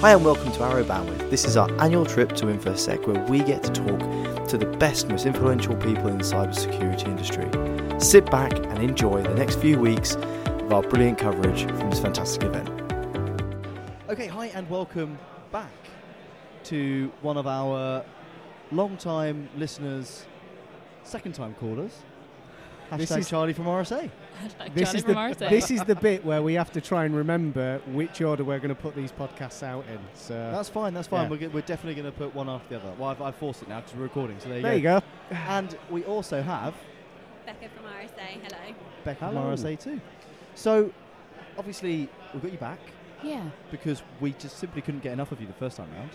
Hi and welcome to Arrow Bandwidth. This is our annual trip to InfoSec where we get to talk to the best, most influential people in the cybersecurity industry. Sit back and enjoy the next few weeks of our brilliant coverage from this fantastic event. Okay, hi and welcome back to one of our long-time listeners, second-time callers. This is- Charlie from RSA. This Charlie is from the RSA. this is the bit where we have to try and remember which order we're going to put these podcasts out in. So That's fine, that's fine. Yeah. We're, g- we're definitely going to put one after the other. Well, I've, I've forced it now because we're recording, so there you there go. you go. And we also have Becca from RSA, hello. Becca from RSA too. So, obviously, we've got you back Yeah. because we just simply couldn't get enough of you the first time round.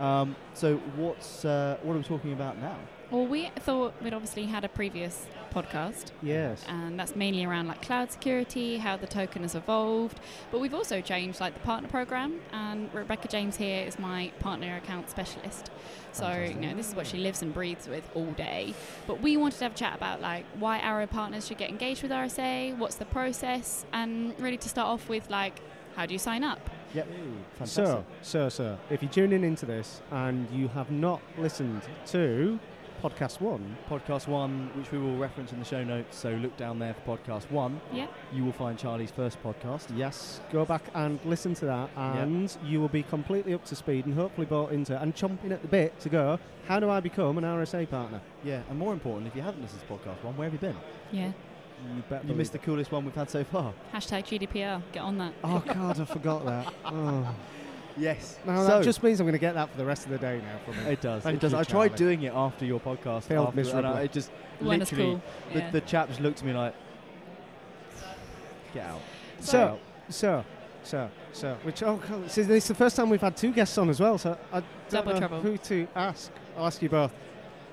Um, so, what's uh, what are we talking about now? Well, we thought we'd obviously had a previous podcast, Yes. and that's mainly around like cloud security, how the token has evolved. But we've also changed like the partner program, and Rebecca James here is my partner account specialist. So you know this is what she lives and breathes with all day. But we wanted to have a chat about like why Arrow partners should get engaged with RSA, what's the process, and really to start off with like how do you sign up? Yep. Fantastic. So, so, so, if you're tuning into this and you have not listened to podcast one, podcast one, which we will reference in the show notes. So look down there for podcast one. Yeah. You will find Charlie's first podcast. yes, go back and listen to that, and you will be completely up to speed and hopefully bought into and chomping at the bit to go. How do I become an RSA partner? Yeah, and more important, if you haven't listened to podcast one, where have you been? Yeah. You bet. You missed the coolest one we've had so far. Hashtag GDPR. Get on that. Oh God, I forgot that. Oh. Yes. No, so that just means I'm going to get that for the rest of the day now. From It does. Thank it does. you, I tried doing it after your podcast. Failed after, and I, it just When it's literally, cool. the, Yeah. the chap just looked at me like, "Get out." So, Get out. so, so, so, which oh, God, this is, the first time we've had two guests on as well. So I don't Double know trouble. who to ask. I'll ask you both.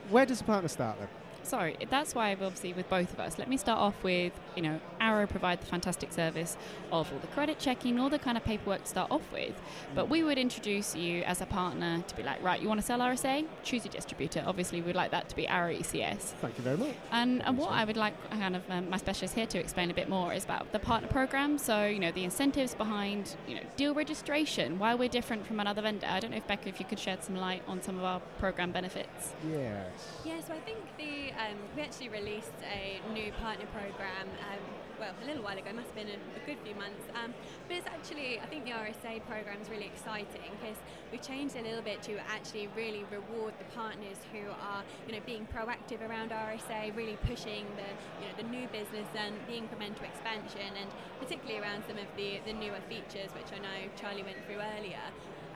Where does the partner start then? Sorry, that's why obviously with both of us. Let me start off with, you know, Arrow provide the fantastic service of all the credit checking, all the kind of paperwork to start off with. But we would introduce you as a partner to be like, right, you want to sell RSA? Choose your distributor. Obviously, we'd like that to be Arrow ECS. Thank you very much. And, and what. I would like kind of um, my specialist here to explain a bit more is about the partner program. So, you know, the incentives behind, you know, deal registration, why we're different from another vendor. I don't know if Becca, if you could shed some light on some of our program benefits. Yes. Yeah, so I think the um, we actually released a new partner program. Um, well, a little while ago, it must have been a, a good few months. Um, but it's actually, I think the RSA program is really exciting because we've changed a little bit to actually really reward the partners who are, you know, being proactive around RSA, really pushing the, you know, the new business and the incremental expansion, and particularly around some of the, the newer features, which I know Charlie went through earlier.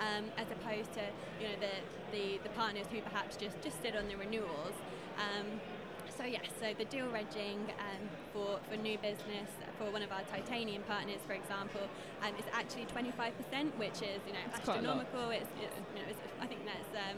Um, as opposed to you know the, the, the partners who perhaps just, just sit on the renewals. Um, so yes, so the deal regging um, for, for new business for one of our titanium partners, for example, um, is actually 25%, which is you know That's quite a lot. astronomical. It's, it's, you know, it's, I think that's um,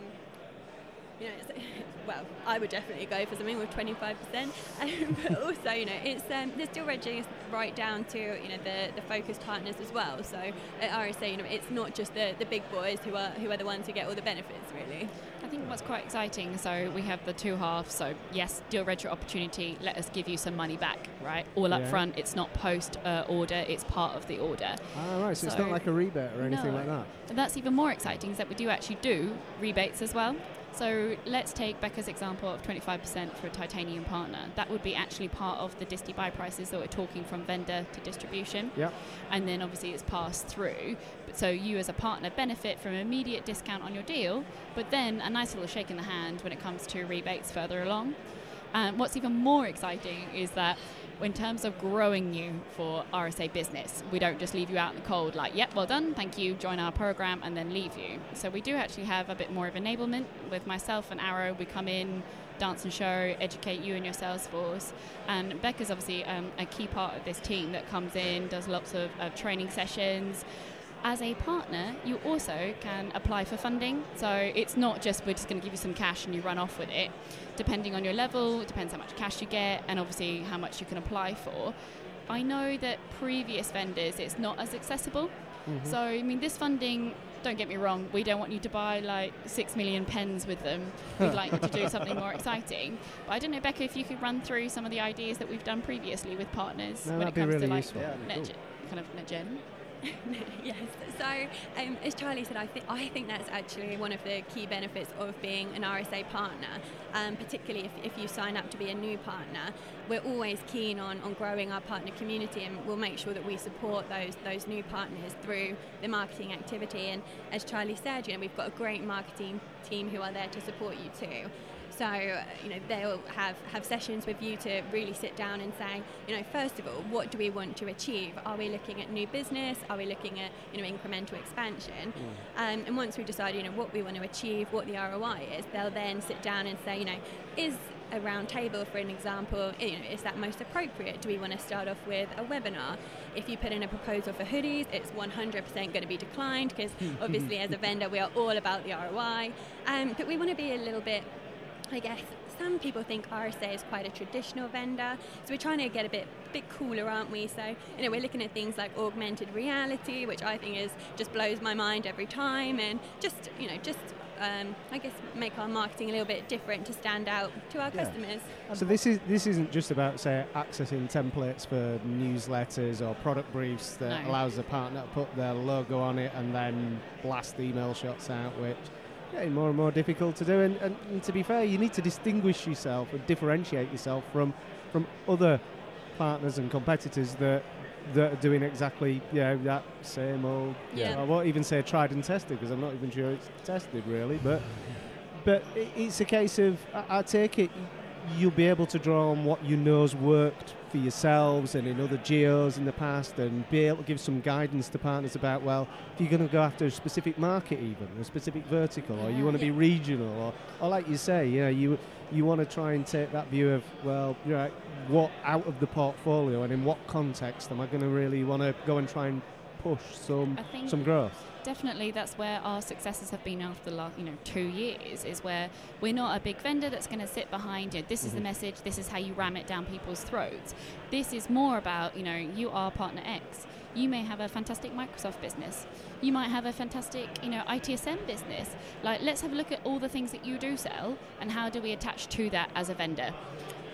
you know, it's, well, I would definitely go for something with 25%. Um, but also, you know, it's um, the deal regging is right down to you know the, the focus partners as well. So at RSA, you know, it's not just the, the big boys who are who are the ones who get all the benefits, really. I think what's quite exciting, so we have the two halves. So yes, deal retro opportunity. Let us give you some money back, right? All up Yeah. front. It's not post uh, order. It's part of the order. Ah, right. So, it's not like a rebate or anything No. like that. And that's even more exciting is that we do actually do rebates as well. So let's take Becca's example of 25% for a titanium partner. That would be actually part of the disti buy prices that we're talking from vendor to distribution. And then obviously it's passed through. But so you as a partner benefit from immediate discount on your deal, but then a nice little shake in the hand when it comes to rebates further along. And what's even more exciting is that in terms of growing you for RSA business, we don't just leave you out in the cold like, yep, well done, thank you, join our program, and then leave you. So we do actually have a bit more of enablement with myself and Arrow. We come in, dance and show, educate you and your sales force. And Becca's obviously um, a key part of this team that comes in, does lots of, of training sessions. As a partner, you also can apply for funding. So it's not just we're just going to give you some cash and you run off with it. Depending on your level, it depends how much cash you get and obviously how much you can apply for. I know that previous vendors it's not as accessible. Mm-hmm. So I mean this funding don't get me wrong, we don't want you to buy like six million pens with them. We'd like you to do something more exciting. But I don't know, Becca, if you could run through some of the ideas that we've done previously with partners No, when it comes really to like useful. Yeah, that'd be net cool. kind of net gen. yes. So, um, as Charlie said, I think I think that's actually one of the key benefits of being an RSA partner. Um, particularly if, if you sign up to be a new partner, we're always keen on, on growing our partner community, and we'll make sure that we support those those new partners through the marketing activity. And as Charlie said, you know, we've got a great marketing team who are there to support you too. So, you know, they'll have, have sessions with you to really sit down and say, you know, first of all, what do we want to achieve? Are we looking at new business? Are we looking at, you know, incremental expansion? Mm. Um, and once we decide, you know, what we want to achieve, what the ROI is, they'll then sit down and say, you know, is a round table, for an example, you know, is that most appropriate? Do we want to start off with a webinar? If you put in a proposal for hoodies, it's 100% going to be declined because obviously as a vendor we are all about the ROI. Um, but we want to be a little bit I guess some people think RSA is quite a traditional vendor, so we're trying to get a bit bit cooler, aren't we? So you know we're looking at things like augmented reality, which I think is just blows my mind every time, and just you know just um, I guess make our marketing a little bit different to stand out to our yeah. customers. So this is this isn't just about say accessing templates for newsletters or product briefs that no. allows the partner to put their logo on it and then blast email shots out, which getting more and more difficult to do. And, and, and, to be fair, you need to distinguish yourself and differentiate yourself from from other partners and competitors that that are doing exactly yeah that same old. Yeah. I won't even say tried and tested because I'm not even sure it's tested really, but but it's a case of I, I take it you'll be able to draw on what you know's worked for yourselves and in other geos in the past and be able to give some guidance to partners about, well, if you're going to go after a specific market even, a specific vertical, or you want to be regional, or, or like you say, you know, you, you want to try and take that view of, well, you know, what out of the portfolio and in what context am I going to really want to go and try and push some, some growth? definitely that's where our successes have been after the last you know two years is where we're not a big vendor that's going to sit behind you know, this mm-hmm. is the mm-hmm. message this is how you ram it down people's throats this is more about you know you are partner x you may have a fantastic microsoft business you might have a fantastic you know itsm business like let's have a look at all the things that you do sell and how do we attach to that as a vendor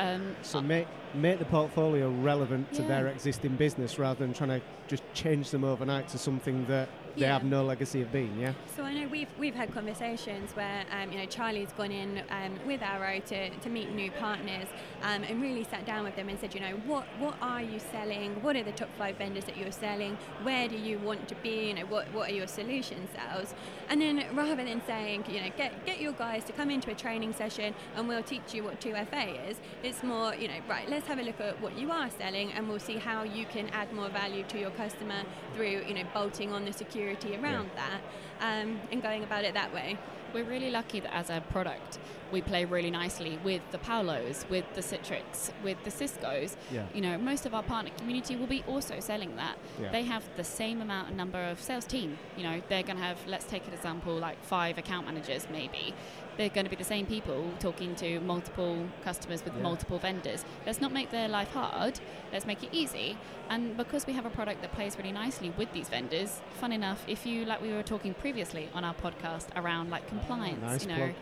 um, so make make the portfolio relevant yeah. to their existing business rather than trying to just change them overnight to something that they yeah. have no legacy of being, yeah. So I know we've we've had conversations where um, you know Charlie's gone in um, with Arrow to, to meet new partners um, and really sat down with them and said, you know, what what are you selling? What are the top five vendors that you're selling? Where do you want to be? You know, what what are your solution sales? And then rather than saying, you know, get get your guys to come into a training session and we'll teach you what 2FA is, it's more, you know, right, let's have a look at what you are selling and we'll see how you can add more value to your customer through, you know, bolting on the security security around yeah. that um, and going about it that way. We're really lucky that as a product, we play really nicely with the Palos, with the Citrix, with the Cisco's. Yeah. You know, most of our partner community will be also selling that. Yeah. They have the same amount and number of sales team. You know, they're going to have, let's take an example, like five account managers maybe they're going to be the same people talking to multiple customers with yeah. multiple vendors. Let's not make their life hard. Let's make it easy. And because we have a product that plays really nicely with these vendors, fun enough, if you like we were talking previously on our podcast around like compliance, nice you know. Plug.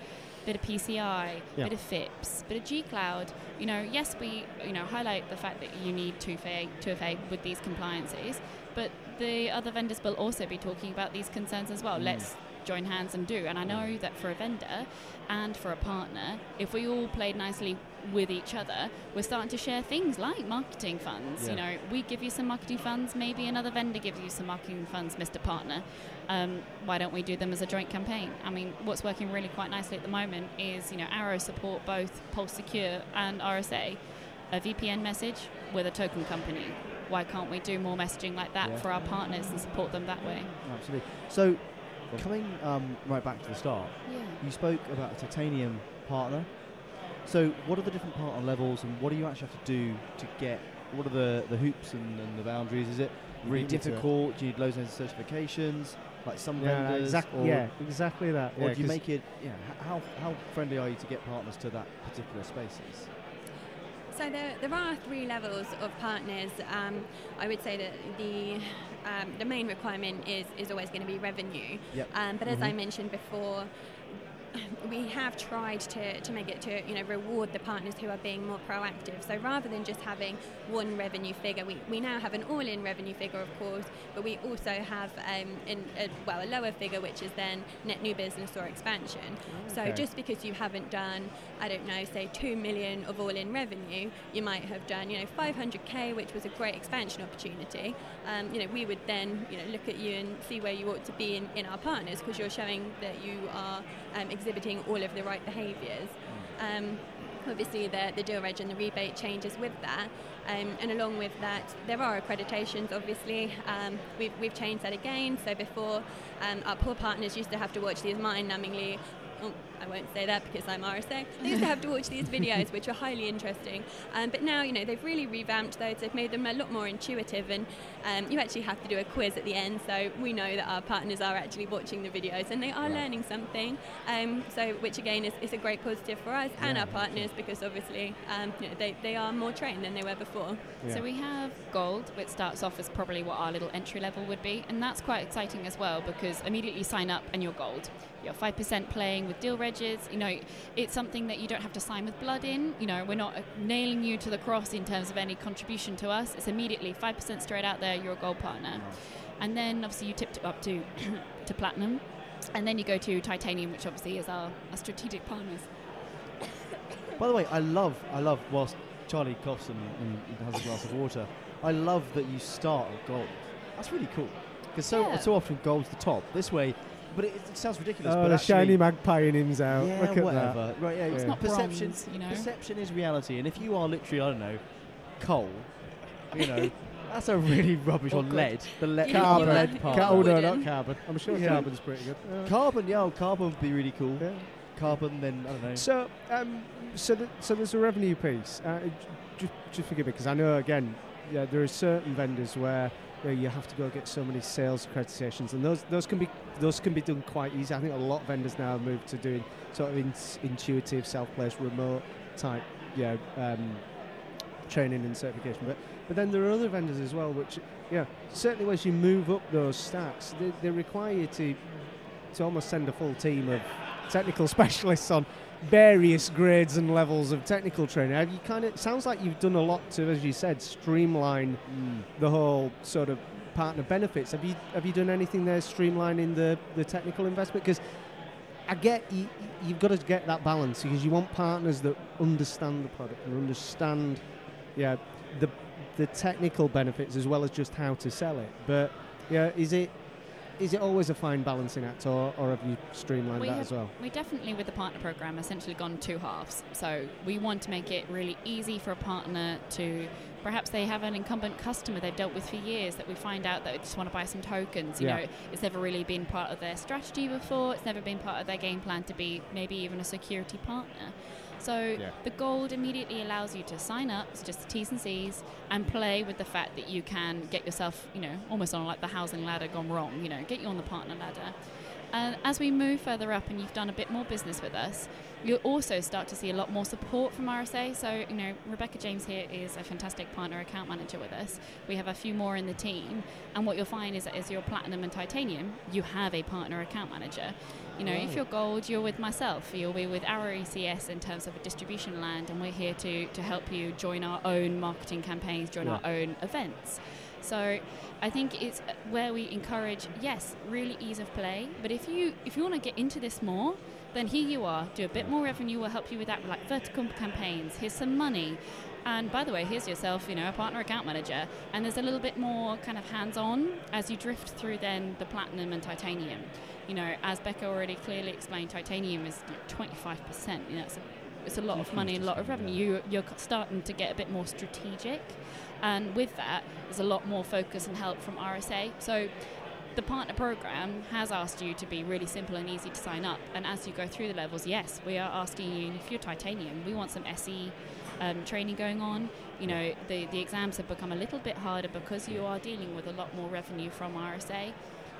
Bit of PCI, yeah. bit of FIPS, bit of G Cloud. You know, yes, we you know highlight the fact that you need 2FA, 2FA with these compliances, but the other vendors will also be talking about these concerns as well. Mm. Let's join hands and do. And I know that for a vendor and for a partner, if we all played nicely with each other, we're starting to share things like marketing funds. Yeah. You know, we give you some marketing funds, maybe another vendor gives you some marketing funds, Mr. Partner. Um, why don't we do them as a joint campaign? I mean, what's working really quite nicely at the moment is, you know, Arrow support both Pulse Secure and RSA. A VPN message with a token company. Why can't we do more messaging like that yeah. for our partners and support them that way? Absolutely. So Coming um, right back to the start, yeah. you spoke about a titanium partner. So, what are the different partner levels, and what do you actually have to do to get? What are the, the hoops and, and the boundaries? Is it really difficult? Do you need loads of certifications? Like some yeah, vendors? Exactly, yeah, exactly that. Or yeah, do you make it? Yeah, how, how friendly are you to get partners to that particular spaces? So there, there are three levels of partners. Um, I would say that the um, the main requirement is is always going to be revenue. Yep. Um, but mm-hmm. as I mm-hmm. mentioned before, we have tried to, to make it to you know reward the partners who are being more proactive. So rather than just having one revenue figure, we, we now have an all-in revenue figure, of course, but we also have um, in a, well a lower figure, which is then net new business or expansion. So just because you haven't done, I don't know, say two million of all-in revenue, you might have done you know 500k, which was a great expansion opportunity. Um, you know we would then you know look at you and see where you ought to be in, in our partners because you're showing that you are um, exhibiting all of the right behaviours. Um, obviously, the, the deal reg and the rebate changes with that. Um, and along with that, there are accreditations, obviously. Um, we've, we've changed that again. So before, um, our poor partners used to have to watch these mind numbingly. I won't say that because I'm RSA. They used to have to watch these videos, which are highly interesting. Um, but now, you know, they've really revamped those. They've made them a lot more intuitive, and um, you actually have to do a quiz at the end. So we know that our partners are actually watching the videos and they are learning something. Um, so, which again is, is a great positive for us and our partners because obviously, um, you know, they, they are more trained than they were before. Yeah. So we have gold, which starts off as probably what our little entry level would be, and that's quite exciting as well because immediately you sign up and you're gold. You're five percent playing with deal regs. You know, it's something that you don't have to sign with blood in. You know, we're not nailing you to the cross in terms of any contribution to us. It's immediately five percent straight out there. You're a gold partner, mm. and then obviously you tipped it up to to platinum, and then you go to titanium, which obviously is our, our strategic partners. By the way, I love, I love, whilst Charlie coughs and, and has a glass of water, I love that you start at gold. That's really cool. Because so, Yeah. so often gold's the top. This way, but it, it sounds ridiculous. Oh, but the actually, shiny magpie in him's out. Yeah, Look at whatever. that. Right, yeah, it's Yeah. not Not perception. bronze, you know. Perception is reality, and if you are literally, I don't know, coal, you know, that's a really rubbish Oh, on lead. The, le- You the Carbon. lead part. Ca- oh, no, not carbon. I'm sure Yeah. carbon's pretty good. Uh, Carbon, yeah, oh, carbon would be really cool. yeah. Carbon, then I don't know. So, um, so, th- so there's a revenue piece. Uh, just, just forgive me, because I know again, yeah, there are certain vendors where you, know, you have to go get so many sales accreditations, and those those can be those can be done quite easy. I think a lot of vendors now have moved to doing sort of in, intuitive, self-placed, remote type, yeah, um, training and certification. But but then there are other vendors as well, which yeah, certainly as you move up those stacks, they, they require you to to almost send a full team of technical specialists on various grades and levels of technical training. Have you kind of sounds like you've done a lot to, as you said, streamline Mm. the whole sort of partner benefits. Have you have you done anything there streamlining the, the technical investment? Because I get you, you've got to get that balance because you want partners that understand the product and understand, yeah, the the technical benefits as well as just how to sell it. But yeah, is it is it always a fine balancing act, or, or have you streamlined We that have- as well? We definitely, with the partner program, essentially gone two halves. So we want to make it really easy for a partner to, perhaps they have an incumbent customer they've dealt with for years that we find out that they just want to buy some tokens. You Yeah. know, it's never really been part of their strategy before. It's never been part of their game plan to be maybe even a security partner. So Yeah. the gold immediately allows you to sign up, it's just the T's and C's, and play with the fact that you can get yourself, you know, almost on like the housing ladder gone wrong, you know, get you on the partner ladder. And as we move further up and you've done a bit more business with us, you'll also start to see a lot more support from RSA. So, you know, Rebecca James here is a fantastic partner account manager with us. We have a few more in the team. And what you'll find is that as you're platinum and titanium, you have a partner account manager. You know, if you're gold, you're with myself. You'll be with Arrow ECS in terms of a distribution land, and we're here to, to help you join our own marketing campaigns, join Yeah. our own events. So I think it's where we encourage, yes, really ease of play. But if you if you want to get into this more, then here you are. Do a bit more revenue. We'll help you with that, like vertical campaigns. Here's some money. And by the way, here's yourself, you know, a partner account manager. And there's a little bit more kind of hands-on as you drift through then the platinum and titanium. You know, as Becca already clearly explained, titanium is 25%. You know, it's a, it's a lot of money and a lot of revenue. You, you're starting to get a bit more strategic. And with that, there's a lot more focus and help from RSA. So the partner program has asked you to be really simple and easy to sign up. And as you go through the levels, yes, we are asking you if you're titanium, we want some SE um, training going on. You know, the, the exams have become a little bit harder because you are dealing with a lot more revenue from RSA.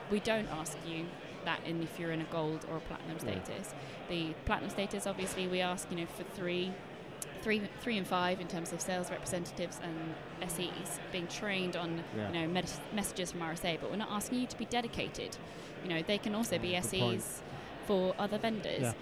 We don't ask you that in if you're in a gold or a platinum status. The platinum status, obviously, we ask you know for three, three, three and five in terms of sales representatives and SEs being trained on Yeah. you know mes- messages from RSA, but we're not asking you to be dedicated. You know, they can also be Good point. SEs for other vendors. Yeah.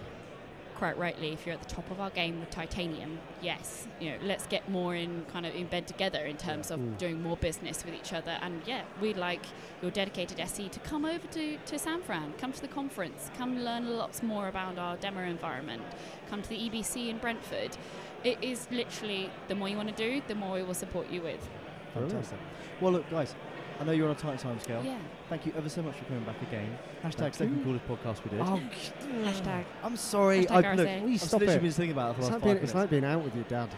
quite rightly, if you're at the top of our game with titanium, yes, you know, let's get more in kind of in bed together in terms of Mm. doing more business with each other. And yeah, we'd like your dedicated SE to come over to, to San Fran, come to the conference, come learn lots more about our demo environment, come to the EBC in Brentford. It is literally the more you want to do, the more we will support you with. Fantastic. Well, look, guys, I know you're on a tight time scale. Yeah. Thank you ever so much for coming back again. Hashtag Thank second you. coolest podcast we did. Oh, Hashtag. I'm sorry. Hashtag I, look, RSA. will you I've stop literally it? been thinking about it for It's the like, last being, five it's like being out with your dad.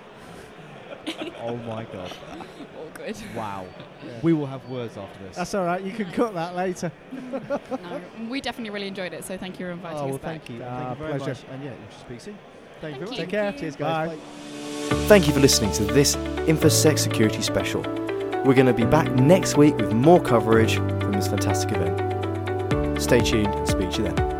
oh my god! All good. Wow. Yeah. We will have words after this. That's all right. You can cut that later. no, we definitely really enjoyed it, so thank you for inviting oh well, us back. thank you. Ah, thank you very pleasure. much. And yeah, we'll speak soon. Thank, you Thank very you. Take care. Cheers, guys. Bye. Bye. Thank you for listening to this InfoSec Security Special. We're going to be back next week with more coverage from this fantastic event. Stay tuned and speak to you then.